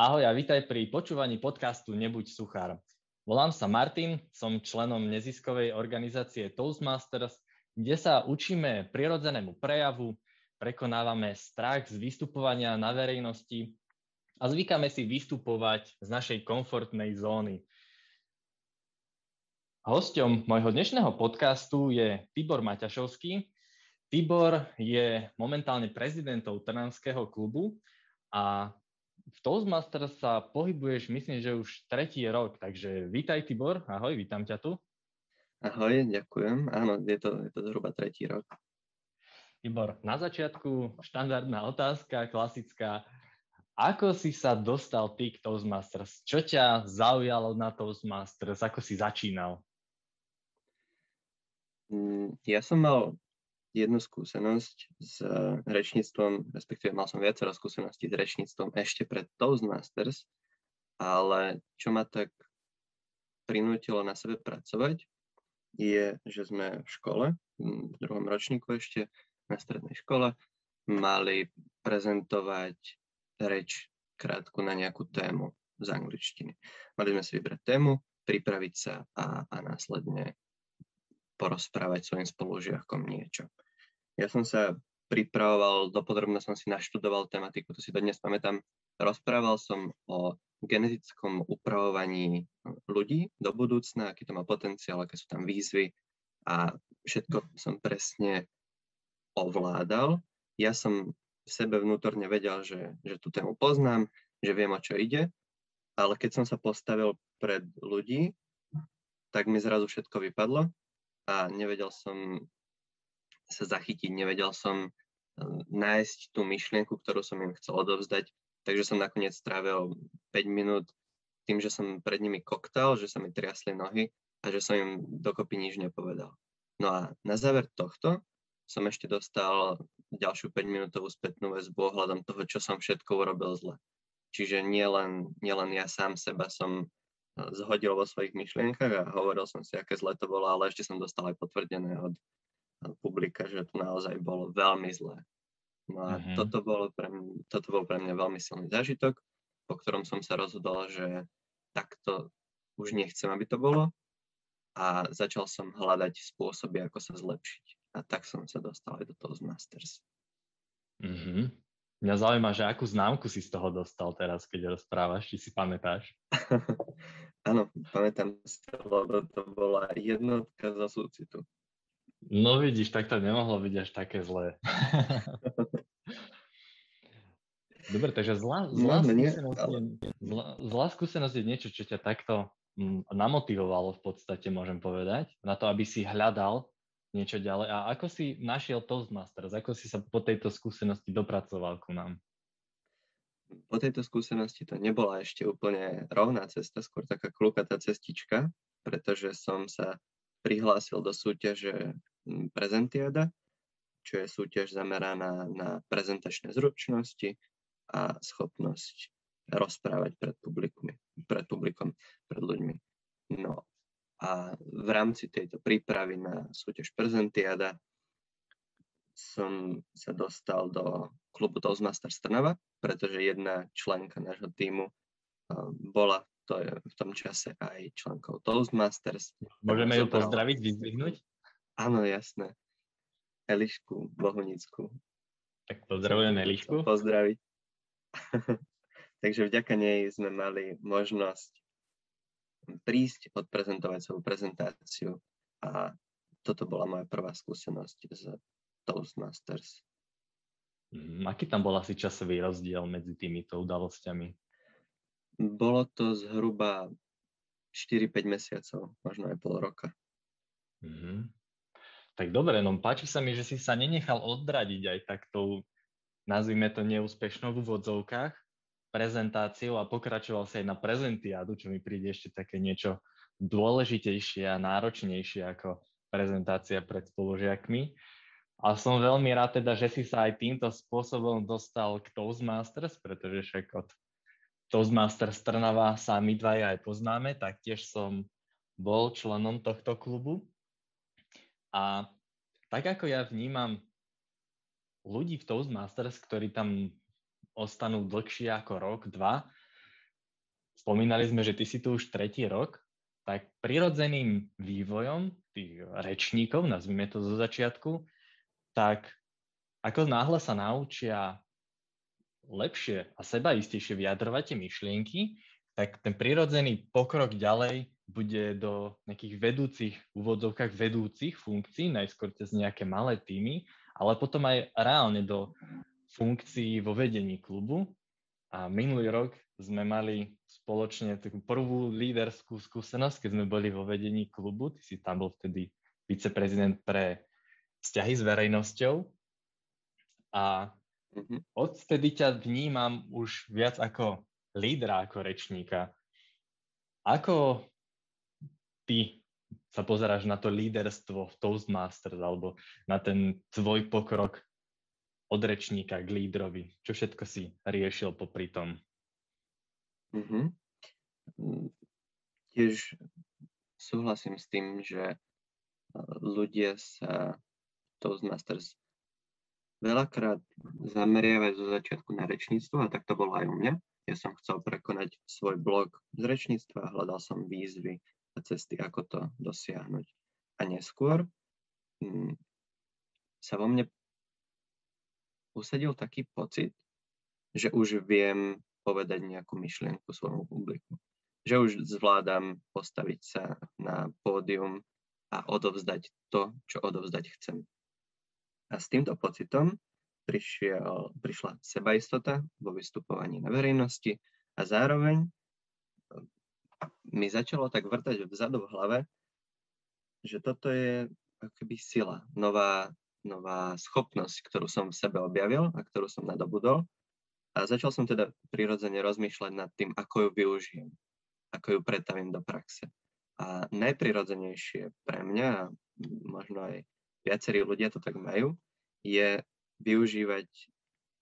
Ahoj a vítaj pri počúvaní podcastu Nebuď suchár. Volám sa Martin, som členom neziskovej organizácie Toastmasters, kde sa učíme prirodzenému prejavu, prekonávame strach z vystupovania na verejnosti a zvykáme si vystupovať z našej komfortnej zóny. Hosťom môjho dnešného podcastu je Tibor Maťašovský. Tibor je momentálne prezidentom Trnanského klubu a v Toastmasters sa pohybuješ, myslím, že už tretí rok, takže vítaj Tibor, ahoj, vítam ťa tu. Ahoj, ďakujem. Áno, je to, je to zhruba tretí rok. Tibor, na začiatku štandardná otázka, klasická. Ako si sa dostal ty k Toastmasters? Čo ťa zaujalo na Toastmasters? Ako si začínal? Mm, ja som mal jednu skúsenosť s rečníctvom, respektíve mal som viacero skúseností s rečníctvom ešte pred Toastmasters, ale čo ma tak prinútilo na sebe pracovať, je, že sme v škole, v druhom ročníku ešte, na strednej škole, mali prezentovať reč krátku na nejakú tému z angličtiny. Mali sme si vybrať tému, pripraviť sa a, a následne porozprávať svojim spolužiakom niečo. Ja som sa pripravoval, dopodrobne som si naštudoval tematiku, to si dodnes pamätám. Rozprával som o genetickom upravovaní ľudí do budúcna, aký to má potenciál, aké sú tam výzvy a všetko som presne ovládal. Ja som v sebe vnútorne vedel, že, že tú tému poznám, že viem, o čo ide, ale keď som sa postavil pred ľudí, tak mi zrazu všetko vypadlo a nevedel som sa zachytiť, nevedel som eh, nájsť tú myšlienku, ktorú som im chcel odovzdať, takže som nakoniec strávil 5 minút tým, že som pred nimi koktal, že sa mi triasli nohy a že som im dokopy nič nepovedal. No a na záver tohto som ešte dostal ďalšiu 5-minútovú spätnú väzbu ohľadom toho, čo som všetko urobil zle. Čiže nielen, nielen ja sám seba som eh, zhodil vo svojich myšlienkach a hovoril som si, aké zle to bolo, ale ešte som dostal aj potvrdené od publika, že to naozaj bolo veľmi zlé. No a mm-hmm. toto, bolo pre mňa, toto bol pre mňa veľmi silný zážitok, po ktorom som sa rozhodol, že takto už nechcem, aby to bolo a začal som hľadať spôsoby, ako sa zlepšiť. A tak som sa dostal aj do toho z Masters. Mm-hmm. Mňa zaujíma, že akú známku si z toho dostal teraz, keď rozprávaš, či si pamätáš? Áno, pamätám si, lebo to bola jednotka za súcitu. No vidíš, tak to nemohlo byť až také zlé. Dobre, takže zlá, zlá, no, skúsenosť je, zlá, zlá skúsenosť je niečo, čo ťa takto mm, namotivovalo v podstate, môžem povedať, na to, aby si hľadal niečo ďalej. A ako si našiel Toastmasters? Ako si sa po tejto skúsenosti dopracoval ku nám? Po tejto skúsenosti to nebola ešte úplne rovná cesta, skôr taká klukatá cestička, pretože som sa prihlásil do súťaže prezentiada, čo je súťaž zameraná na prezentačné zručnosti a schopnosť rozprávať pred, publikmi, pred publikom, pred ľuďmi. No a v rámci tejto prípravy na súťaž prezentiada som sa dostal do klubu Toastmasters Trnava, pretože jedna členka nášho týmu bola to je v tom čase aj členkou Toastmasters. Môžeme ju pozdraviť, vyzdvihnúť? Áno, jasné. Elišku Bohunicku. Tak pozdravujem Elišku. Pozdraviť. Takže vďaka nej sme mali možnosť prísť, odprezentovať svoju prezentáciu a toto bola moja prvá skúsenosť z Toastmasters. Mm, aký tam bol asi časový rozdiel medzi týmito udalosťami? Bolo to zhruba 4-5 mesiacov, možno aj pol roka. Mm-hmm. Tak dobre, no páči sa mi, že si sa nenechal odradiť aj taktou, nazvime to neúspešnou v úvodzovkách, prezentáciou a pokračoval si aj na prezentiádu, čo mi príde ešte také niečo dôležitejšie a náročnejšie ako prezentácia pred spolužiakmi. A som veľmi rád teda, že si sa aj týmto spôsobom dostal k Toastmasters, pretože však od Toastmasters Trnava sa my dvaja aj poznáme, tak tiež som bol členom tohto klubu. A tak ako ja vnímam ľudí v Toastmasters, ktorí tam ostanú dlhšie ako rok, dva, spomínali sme, že ty si tu už tretí rok, tak prirodzeným vývojom tých rečníkov, nazvime to zo začiatku, tak ako náhle sa naučia lepšie a sebaistejšie vyjadrovať tie myšlienky, tak ten prirodzený pokrok ďalej bude do nejakých vedúcich, úvodzovkách vedúcich funkcií, najskôr cez nejaké malé týmy, ale potom aj reálne do funkcií vo vedení klubu. A minulý rok sme mali spoločne takú prvú líderskú skúsenosť, keď sme boli vo vedení klubu. Ty si tam bol vtedy viceprezident pre vzťahy s verejnosťou. A mm-hmm. odtedy ťa vnímam už viac ako lídra, ako rečníka. Ako ty sa pozeráš na to líderstvo v Toastmasters alebo na ten tvoj pokrok od rečníka k lídrovi? Čo všetko si riešil popri tom? Mm-hmm. Tiež súhlasím s tým, že ľudia sa Toastmasters veľakrát zameriavajú zo začiatku na rečníctvo a tak to bolo aj u mňa. Ja som chcel prekonať svoj blog z rečníctva, hľadal som výzvy cesty, ako to dosiahnuť. A neskôr hm, sa vo mne usadil taký pocit, že už viem povedať nejakú myšlienku svojmu publiku. Že už zvládam postaviť sa na pódium a odovzdať to, čo odovzdať chcem. A s týmto pocitom prišiel, prišla sebaistota vo vystupovaní na verejnosti a zároveň mi začalo tak vrtať vzadu v hlave, že toto je akoby sila, nová, nová schopnosť, ktorú som v sebe objavil a ktorú som nadobudol. A začal som teda prirodzene rozmýšľať nad tým, ako ju využijem, ako ju pretavím do praxe. A najprirodzenejšie pre mňa, možno aj viacerí ľudia to tak majú, je využívať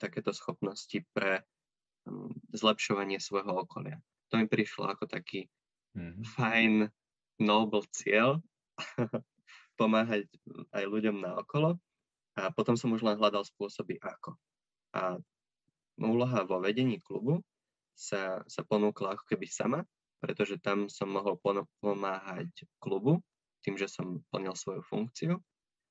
takéto schopnosti pre um, zlepšovanie svojho okolia. To mi prišlo ako taký mm-hmm. fajn, noble cieľ pomáhať aj ľuďom na okolo a potom som už len hľadal spôsoby ako. A úloha vo vedení klubu sa, sa ponúkla ako keby sama, pretože tam som mohol pomáhať klubu tým, že som plnil svoju funkciu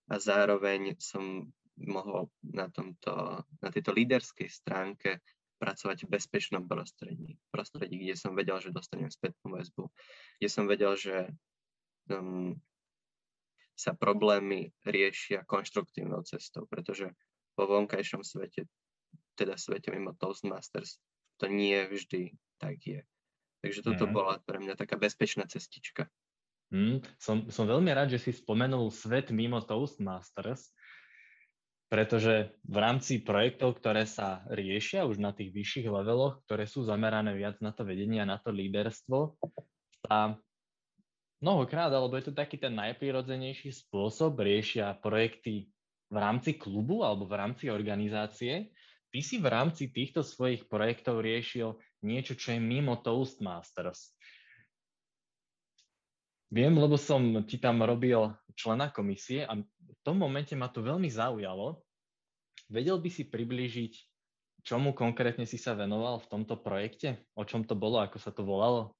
a zároveň som mohol na, tomto, na tejto líderskej stránke pracovať v bezpečnom prostredí. Prostredí, kde som vedel, že dostanem spätnú väzbu. Kde som vedel, že um, sa problémy riešia konštruktívnou cestou, pretože vo vonkajšom svete, teda svete mimo Toastmasters, to nie vždy tak je. Takže toto mm. bola pre mňa taká bezpečná cestička. Mm, som, som veľmi rád, že si spomenul svet mimo Toastmasters, pretože v rámci projektov, ktoré sa riešia už na tých vyšších leveloch, ktoré sú zamerané viac na to vedenie a na to líderstvo, sa mnohokrát, alebo je to taký ten najprirodzenejší spôsob, riešia projekty v rámci klubu alebo v rámci organizácie. Ty si v rámci týchto svojich projektov riešil niečo, čo je mimo Toastmasters. Viem, lebo som ti tam robil člena komisie a tom momente ma to veľmi zaujalo. Vedel by si priblížiť, čomu konkrétne si sa venoval v tomto projekte? O čom to bolo? Ako sa to volalo?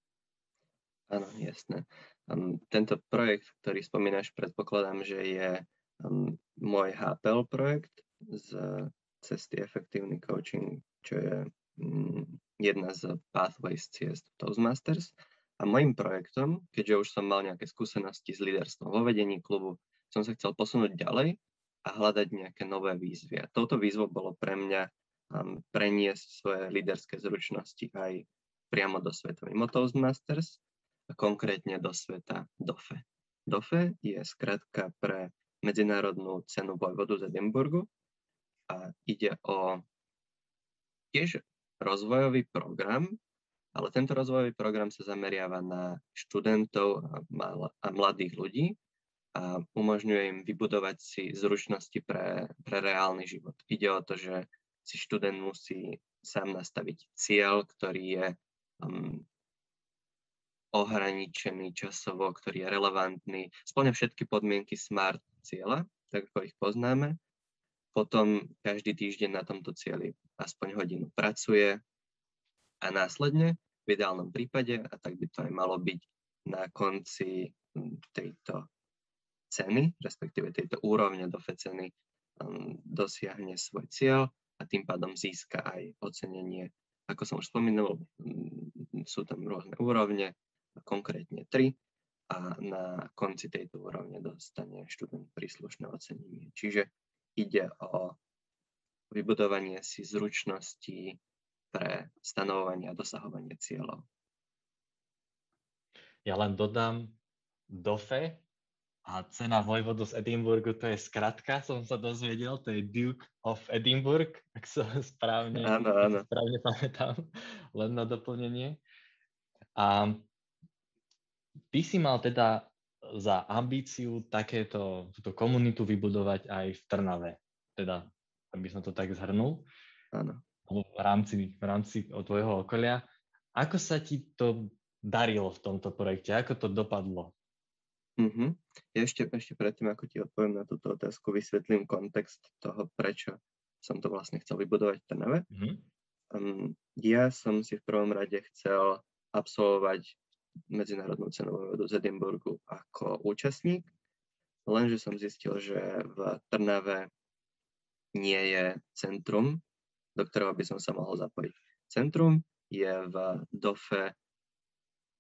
Áno, jasné. Um, tento projekt, ktorý spomínaš, predpokladám, že je um, môj HPL projekt z cesty Efektívny coaching, čo je um, jedna z pathways ciest Toastmasters. A môjim projektom, keďže už som mal nejaké skúsenosti s líderstvom vo vedení klubu, som sa chcel posunúť ďalej a hľadať nejaké nové výzvy. A touto výzvou bolo pre mňa um, preniesť svoje líderské zručnosti aj priamo do sveta mimo Toastmasters a konkrétne do sveta DOFE. DOFE je skratka pre Medzinárodnú cenu vojvodu z Edinburgu a ide o tiež rozvojový program, ale tento rozvojový program sa zameriava na študentov a mladých ľudí a umožňuje im vybudovať si zručnosti pre, pre reálny život. Ide o to, že si študent musí sám nastaviť cieľ, ktorý je um, ohraničený časovo, ktorý je relevantný, splňa všetky podmienky SMART cieľa, tak ako ich poznáme. Potom každý týždeň na tomto cieli aspoň hodinu pracuje a následne v ideálnom prípade a tak by to aj malo byť na konci hm, tejto ceny, respektíve tejto úrovne do ceny um, dosiahne svoj cieľ a tým pádom získa aj ocenenie. Ako som už spomínal, hm, sú tam rôzne úrovne, konkrétne tri a na konci tejto úrovne dostane študent príslušné ocenenie. Čiže ide o vybudovanie si zručností pre stanovovanie a dosahovanie cieľov. Ja len dodám DOFE a cena vojvodu z Edinburgu, to je skratka, som sa dozvedel, to je Duke of Edinburgh, ak sa správne, áno, áno. správne pamätám, len na doplnenie. A ty si mal teda za ambíciu takéto túto komunitu vybudovať aj v Trnave, teda aby som to tak zhrnul. Áno. V rámci, v rámci tvojho okolia. Ako sa ti to darilo v tomto projekte? Ako to dopadlo? Mm-hmm. Ja ešte, ešte predtým, ako ti odpoviem na túto otázku, vysvetlím kontext toho, prečo som to vlastne chcel vybudovať v Trnave. Mm-hmm. Um, ja som si v prvom rade chcel absolvovať medzinárodnú cenovú vedu z Edinburgu ako účastník, lenže som zistil, že v Trnave nie je centrum, do ktorého by som sa mohol zapojiť. Centrum je v DOFE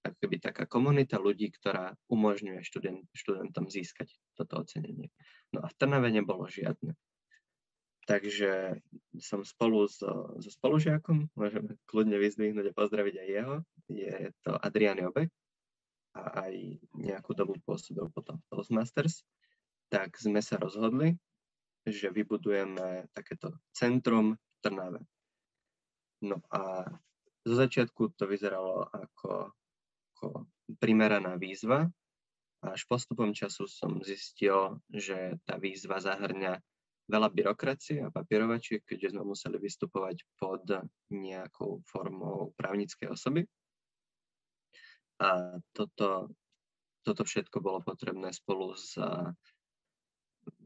ako keby taká komunita ľudí, ktorá umožňuje študent, študentom získať toto ocenenie. No a v Trnave nebolo žiadne. Takže som spolu so, so spolužiakom, môžeme kľudne vyzdvihnúť a pozdraviť aj jeho, je to Adrian Jobek a aj nejakú dobu pôsobil potom v Toastmasters, tak sme sa rozhodli, že vybudujeme takéto centrum v Trnave. No a zo začiatku to vyzeralo ako ako primeraná výzva. Až postupom času som zistil, že tá výzva zahrňa veľa byrokracie a papierovačiek, keďže sme museli vystupovať pod nejakou formou právnickej osoby. A toto, toto všetko bolo potrebné spolu s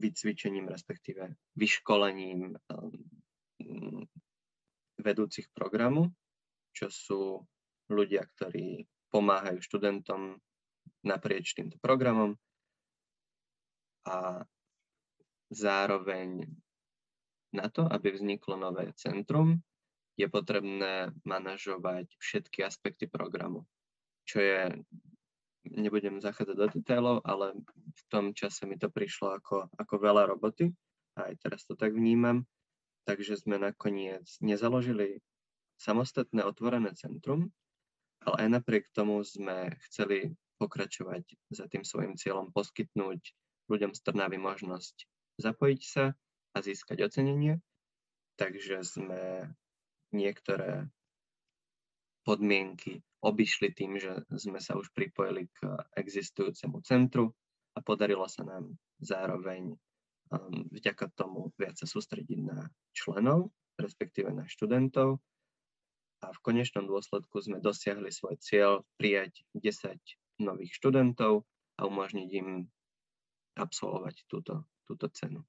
vycvičením, respektíve vyškolením um, vedúcich programu, čo sú ľudia, ktorí pomáhajú študentom naprieč týmto programom. A zároveň na to, aby vzniklo nové centrum, je potrebné manažovať všetky aspekty programu, čo je, nebudem zachádzať do detailov, ale v tom čase mi to prišlo ako, ako veľa roboty aj teraz to tak vnímam, takže sme nakoniec nezaložili samostatné otvorené centrum, ale aj napriek tomu sme chceli pokračovať za tým svojim cieľom poskytnúť ľuďom z Trnavy možnosť zapojiť sa a získať ocenenie. Takže sme niektoré podmienky obišli tým, že sme sa už pripojili k existujúcemu centru a podarilo sa nám zároveň um, vďaka tomu viac sa sústrediť na členov, respektíve na študentov a v konečnom dôsledku sme dosiahli svoj cieľ prijať 10 nových študentov a umožniť im absolvovať túto, túto cenu.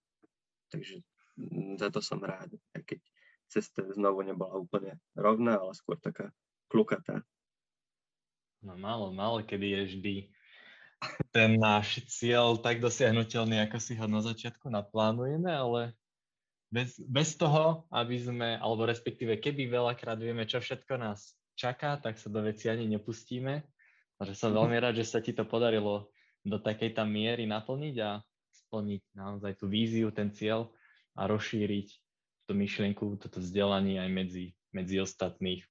Takže mm, za to som rád, aj keď cesta znovu nebola úplne rovná, ale skôr taká klukatá. No málo, málo kedy je vždy ten náš cieľ tak dosiahnutelný, ako si ho na začiatku naplánujeme, ale bez, bez toho, aby sme, alebo respektíve keby veľakrát vieme, čo všetko nás čaká, tak sa do veci ani nepustíme. Takže som veľmi rád, že sa ti to podarilo do takej tam miery naplniť a splniť naozaj tú víziu, ten cieľ a rozšíriť tú myšlienku, toto vzdelanie aj medzi, medzi ostatných.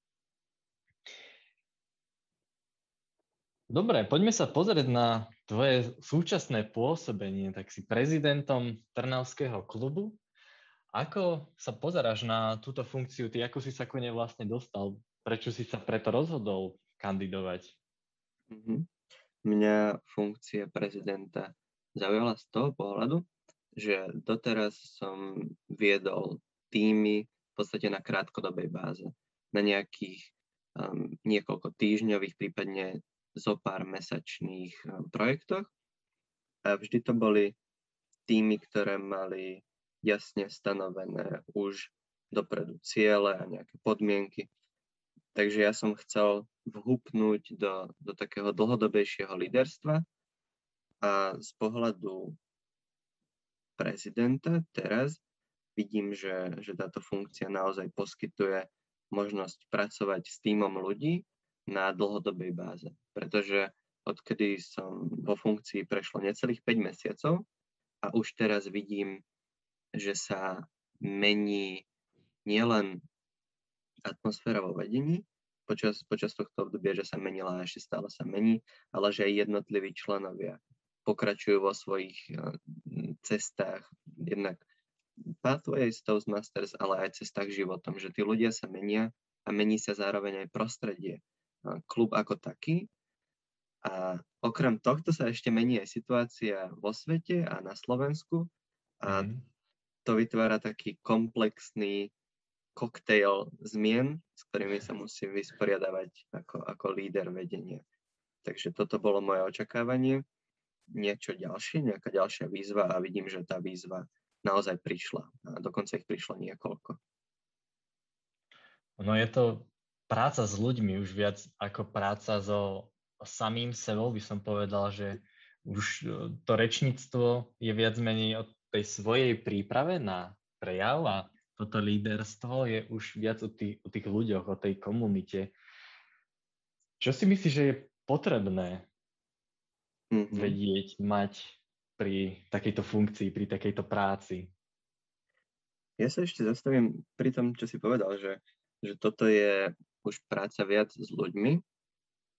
Dobre, poďme sa pozrieť na tvoje súčasné pôsobenie. Tak si prezidentom Trnavského klubu ako sa pozeráš na túto funkciu? Ty ako si sa ku nej vlastne dostal? Prečo si sa preto rozhodol kandidovať? Mm-hmm. Mňa funkcia prezidenta zaujala z toho pohľadu, že doteraz som viedol týmy v podstate na krátkodobej báze, na nejakých um, niekoľko týždňových, prípadne zo pár mesačných um, projektoch. A vždy to boli týmy, ktoré mali jasne stanovené už dopredu ciele a nejaké podmienky. Takže ja som chcel vhupnúť do, do takého dlhodobejšieho líderstva a z pohľadu prezidenta teraz vidím, že, že táto funkcia naozaj poskytuje možnosť pracovať s týmom ľudí na dlhodobej báze. Pretože odkedy som vo funkcii prešlo necelých 5 mesiacov a už teraz vidím, že sa mení nielen atmosféra vo vedení, počas, počas tohto obdobia, že sa menila a ešte stále sa mení, ale že aj jednotliví členovia pokračujú vo svojich eh, cestách, jednak pathways Toastmasters, ale aj cestách životom, že tí ľudia sa menia a mení sa zároveň aj prostredie, klub ako taký. A okrem tohto sa ešte mení aj situácia vo svete a na Slovensku a mm. To vytvára taký komplexný koktejl zmien, s ktorými sa musím vysporiadavať ako, ako líder vedenia. Takže toto bolo moje očakávanie niečo ďalšie, nejaká ďalšia výzva a vidím, že tá výzva naozaj prišla. A dokonca ich prišlo niekoľko. No je to práca s ľuďmi už viac ako práca so samým sebou, by som povedal, že už e, to rečníctvo je viac menej o tej svojej príprave na prejav a toto líderstvo je už viac o tých, o tých ľuďoch, o tej komunite. Čo si myslíš, že je potrebné mm-hmm. vedieť, mať pri takejto funkcii, pri takejto práci? Ja sa ešte zastavím pri tom, čo si povedal, že, že toto je už práca viac s ľuďmi.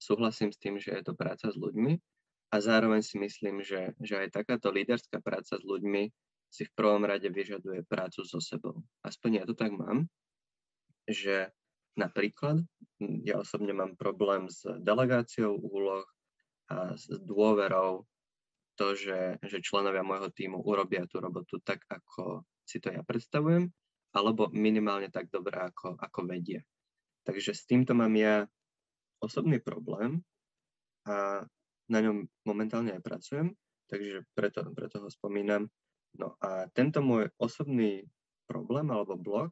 Súhlasím s tým, že je to práca s ľuďmi a zároveň si myslím, že, že aj takáto líderská práca s ľuďmi si v prvom rade vyžaduje prácu so sebou. Aspoň ja to tak mám, že napríklad ja osobne mám problém s delegáciou úloh, a s dôverou to, že, že členovia môjho týmu urobia tú robotu tak, ako si to ja predstavujem, alebo minimálne tak dobre, ako, ako vedia. Takže s týmto mám ja osobný problém a na ňom momentálne aj pracujem, takže preto, preto ho spomínam. No a tento môj osobný problém alebo blok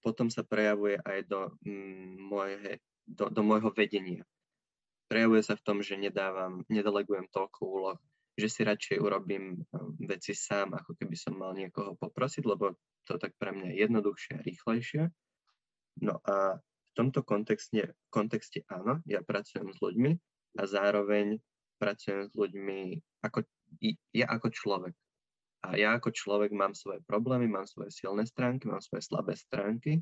potom sa prejavuje aj do, mm, moje, do, do môjho vedenia prejavuje sa v tom, že nedávam, nedelegujem toľko úloh, že si radšej urobím um, veci sám, ako keby som mal niekoho poprosiť, lebo to tak pre mňa je jednoduchšie a rýchlejšie. No a v tomto kontexte, kontexte áno, ja pracujem s ľuďmi a zároveň pracujem s ľuďmi ako, ja ako človek. A ja ako človek mám svoje problémy, mám svoje silné stránky, mám svoje slabé stránky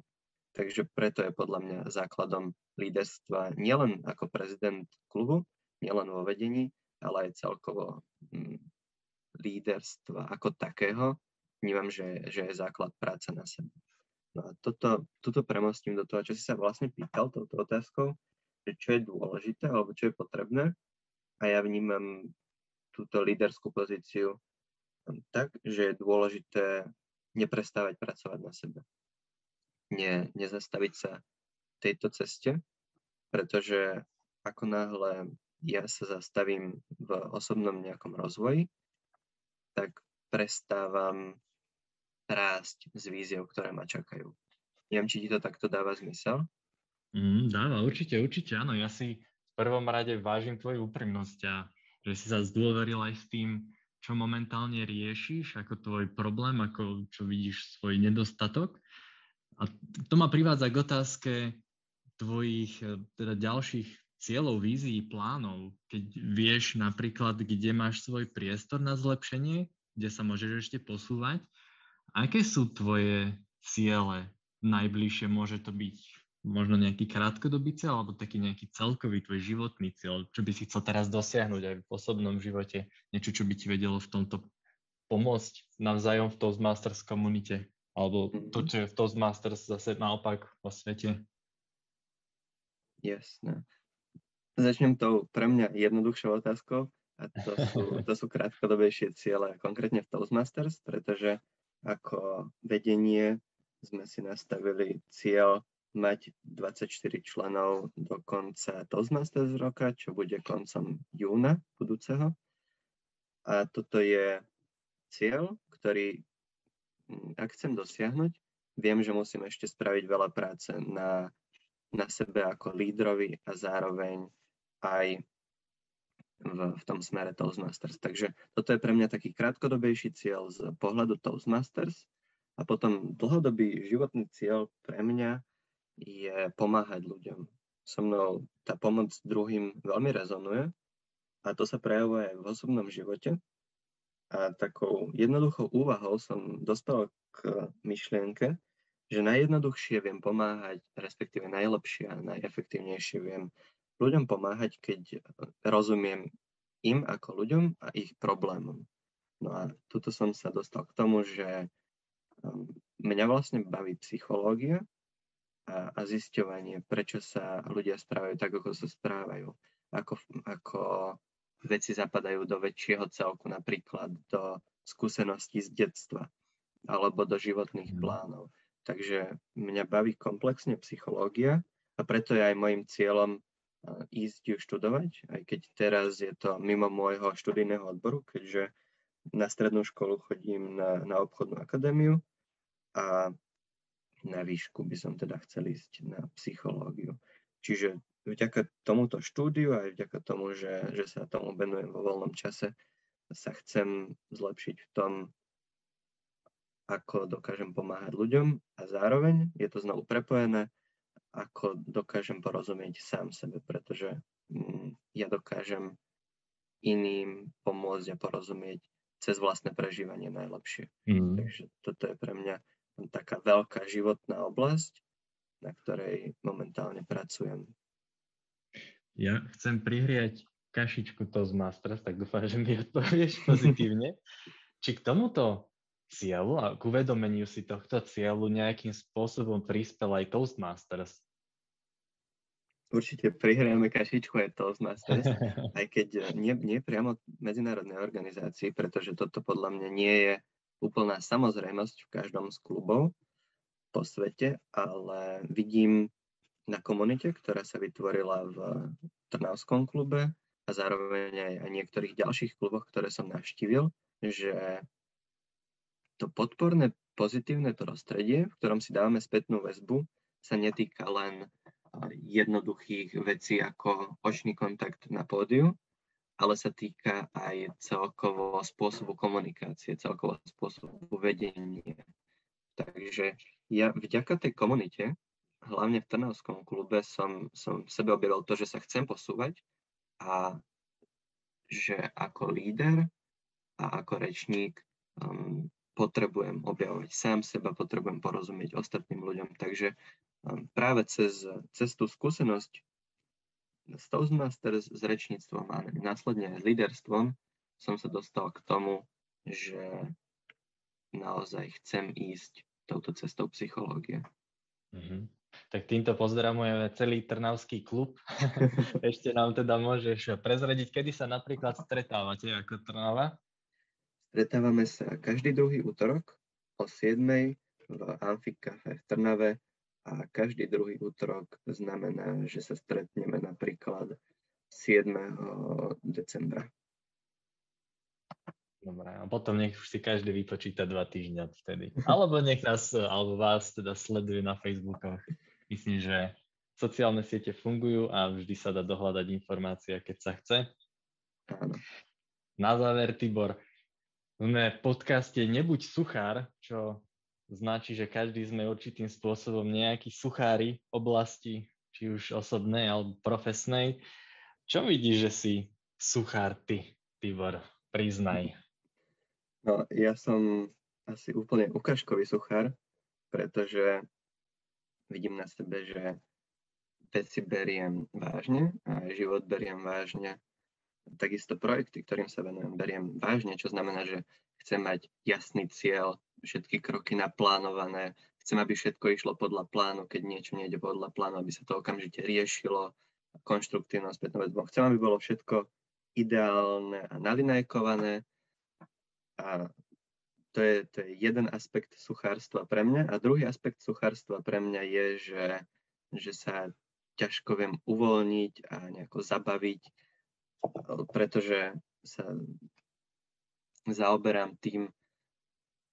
Takže preto je podľa mňa základom líderstva nielen ako prezident klubu, nielen vo vedení, ale aj celkovo mm, líderstva ako takého. Vnímam, že, že je základ práce na sebe. No a toto, toto premostím do toho, čo si sa vlastne pýtal touto otázkou, že čo je dôležité alebo čo je potrebné. A ja vnímam túto líderskú pozíciu tak, že je dôležité neprestávať pracovať na sebe ne, nezastaviť sa tejto ceste, pretože ako náhle ja sa zastavím v osobnom nejakom rozvoji, tak prestávam rásť s víziou, ktoré ma čakajú. Neviem, či ti to takto dáva zmysel? Mm, dáva, určite, určite, áno. Ja si v prvom rade vážim tvoju úprimnosť a že si sa zdôveril aj s tým, čo momentálne riešiš, ako tvoj problém, ako čo vidíš svoj nedostatok a to ma privádza k otázke tvojich e, teda ďalších cieľov, vízií, plánov, keď vieš napríklad, kde máš svoj priestor na zlepšenie, kde sa môžeš ešte posúvať. Aké sú tvoje ciele najbližšie? Môže to byť možno nejaký krátkodobý cieľ alebo taký nejaký celkový tvoj životný cieľ, čo by si chcel teraz dosiahnuť aj v osobnom živote, niečo, čo by ti vedelo v tomto pomôcť navzájom v Toastmasters komunite? Alebo to, mhm. čo je v Toastmasters zase naopak vo svete? Jasné. Začnem tou pre mňa jednoduchšou otázkou a to sú, to sú krátkodobejšie ciele, konkrétne v Toastmasters, pretože ako vedenie sme si nastavili cieľ mať 24 členov do konca Toastmasters roka, čo bude koncom júna budúceho. A toto je cieľ, ktorý ak chcem dosiahnuť, viem, že musím ešte spraviť veľa práce na na sebe ako lídrovi a zároveň aj v, v tom smere Toastmasters. Takže toto je pre mňa taký krátkodobejší cieľ z pohľadu Toastmasters a potom dlhodobý životný cieľ pre mňa je pomáhať ľuďom. So mnou tá pomoc druhým veľmi rezonuje a to sa prejavuje aj v osobnom živote. A takou jednoduchou úvahou som dospel k myšlienke, že najjednoduchšie viem pomáhať, respektíve najlepšie a najefektívnejšie viem ľuďom pomáhať, keď rozumiem im ako ľuďom a ich problémom. No a tuto som sa dostal k tomu, že um, mňa vlastne baví psychológia a, a zisťovanie, prečo sa ľudia správajú tak, ako sa správajú. Ako, ako veci zapadajú do väčšieho celku, napríklad do skúseností z detstva alebo do životných mm. plánov. Takže mňa baví komplexne psychológia a preto je aj môjim cieľom ísť ju študovať, aj keď teraz je to mimo môjho študijného odboru, keďže na strednú školu chodím na, na obchodnú akadémiu a na výšku by som teda chcel ísť na psychológiu. Čiže vďaka tomuto štúdiu aj vďaka tomu, že, že sa tomu venujem vo voľnom čase, sa chcem zlepšiť v tom, ako dokážem pomáhať ľuďom a zároveň je to znovu prepojené, ako dokážem porozumieť sám sebe, pretože mm, ja dokážem iným pomôcť a porozumieť cez vlastné prežívanie najlepšie. Mm. Takže toto je pre mňa taká veľká životná oblasť, na ktorej momentálne pracujem. Ja chcem prihriať kašičku Toastmasters, tak dúfam, že mi odpovieš pozitívne. Či k tomuto cieľu a k uvedomeniu si tohto cieľu nejakým spôsobom prispel aj Toastmasters? Určite prihriame kašičku aj Toastmasters, aj keď nie, nie priamo medzinárodnej organizácii, pretože toto podľa mňa nie je úplná samozrejmosť v každom z klubov po svete, ale vidím na komunite, ktorá sa vytvorila v Trnavskom klube a zároveň aj, niektorých ďalších kluboch, ktoré som navštívil, že to podporné pozitívne prostredie, v ktorom si dávame spätnú väzbu, sa netýka len jednoduchých vecí ako očný kontakt na pódiu, ale sa týka aj celkovo spôsobu komunikácie, celkovo spôsobu vedenia. Takže ja vďaka tej komunite hlavne v Trnavskom klube som, som v sebe objavil to, že sa chcem posúvať a že ako líder a ako rečník um, potrebujem objavovať sám seba, potrebujem porozumieť ostatným ľuďom. Takže um, práve cez, cez tú skúsenosť Toastmasters, s rečníctvom a následne aj s líderstvom som sa dostal k tomu, že naozaj chcem ísť touto cestou psychológie. Mm-hmm. Tak týmto pozdravujeme celý Trnavský klub. Ešte nám teda môžeš prezradiť, kedy sa napríklad stretávate ako Trnava? Stretávame sa každý druhý útorok o 7. v Amfikafe v Trnave a každý druhý útorok znamená, že sa stretneme napríklad 7. decembra. Dobre, a potom nech už si každý vypočíta dva týždňa vtedy. Alebo nech nás, alebo vás teda sleduje na Facebookoch. Myslím, že sociálne siete fungujú a vždy sa dá dohľadať informácia, keď sa chce. Na záver, Tibor, sme v podcaste Nebuď suchár, čo značí, že každý sme určitým spôsobom nejaký suchári oblasti, či už osobnej alebo profesnej. Čo vidíš, že si suchár ty, Tibor? Priznaj. No, ja som asi úplne ukážkový suchár, pretože vidím na sebe, že veci beriem vážne a život beriem vážne. Takisto projekty, ktorým sa venujem, beriem vážne, čo znamená, že chcem mať jasný cieľ, všetky kroky naplánované, chcem, aby všetko išlo podľa plánu, keď niečo nejde podľa plánu, aby sa to okamžite riešilo, konštruktívnou spätnou väzbou. Chcem, aby bolo všetko ideálne a nalinajkované a to je, to je jeden aspekt suchárstva pre mňa. A druhý aspekt suchárstva pre mňa je, že, že sa ťažko viem uvoľniť a nejako zabaviť, pretože sa zaoberám tým,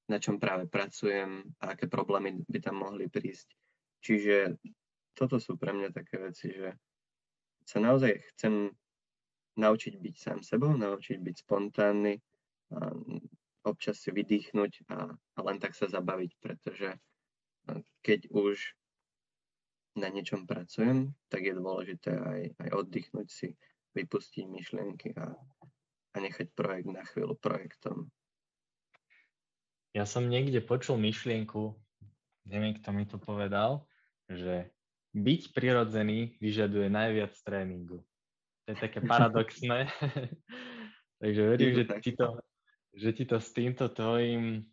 na čom práve pracujem a aké problémy by tam mohli prísť. Čiže toto sú pre mňa také veci, že sa naozaj chcem naučiť byť sám sebou, naučiť byť spontánny, a občas si vydýchnuť a, a len tak sa zabaviť, pretože keď už na niečom pracujem, tak je dôležité aj, aj oddychnúť si, vypustiť myšlienky a, a nechať projekt na chvíľu projektom. Ja som niekde počul myšlienku, neviem, kto mi to povedal, že byť prirodzený vyžaduje najviac tréningu. To je také paradoxné. Takže verím, že ti, to, že ti to s týmto tvojim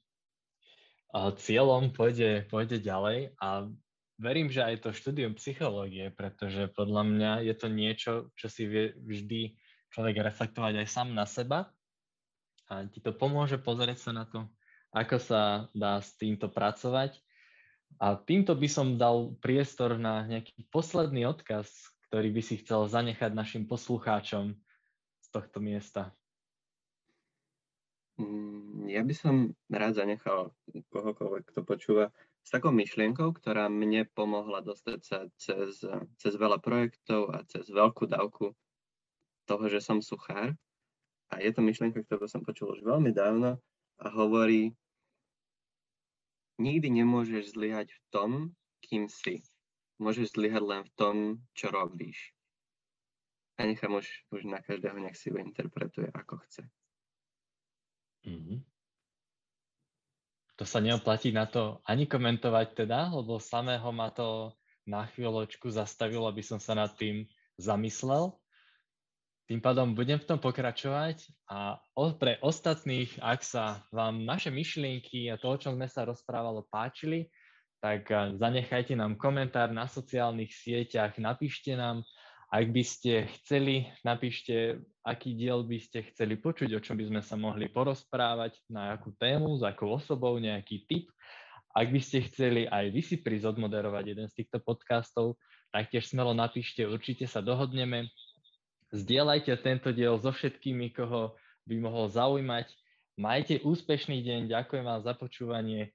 cieľom pôjde, pôjde ďalej a verím, že aj to štúdium psychológie, pretože podľa mňa je to niečo, čo si vie vždy človek reflektovať aj sám na seba a ti to pomôže pozrieť sa na to, ako sa dá s týmto pracovať. A týmto by som dal priestor na nejaký posledný odkaz, ktorý by si chcel zanechať našim poslucháčom z tohto miesta? Mm, ja by som rád zanechal kohokoľvek, kto počúva, s takou myšlienkou, ktorá mne pomohla dostať sa cez, cez veľa projektov a cez veľkú dávku toho, že som suchár. A je to myšlienka, ktorú som počul už veľmi dávno a hovorí, nikdy nemôžeš zlyhať v tom, kým si môžeš zlyhať len v tom, čo robíš. A nechám už, už na každého, nech si ho interpretuje ako chce. Mm-hmm. To sa neoplatí na to ani komentovať teda, lebo samého ma to na chvíľočku zastavilo, aby som sa nad tým zamyslel. Tým pádom budem v tom pokračovať a pre ostatných, ak sa vám naše myšlienky a to, o čom sme sa rozprávalo, páčili, tak eh, zanechajte nám komentár na sociálnych sieťach, napíšte nám, ak by ste chceli, napíšte, aký diel by ste chceli počuť, o čom by sme sa mohli porozprávať, na akú tému, s akou osobou, nejaký tip. Ak by ste chceli aj vy si prísť odmoderovať jeden z týchto podcastov, tak tiež smelo napíšte, určite sa dohodneme. Zdieľajte tento diel so všetkými, koho by mohol zaujímať. Majte úspešný deň, ďakujem vám za počúvanie.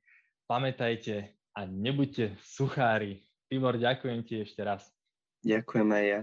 Pamätajte, a nebuďte suchári. Tibor, ďakujem ti ešte raz. Ďakujem aj ja.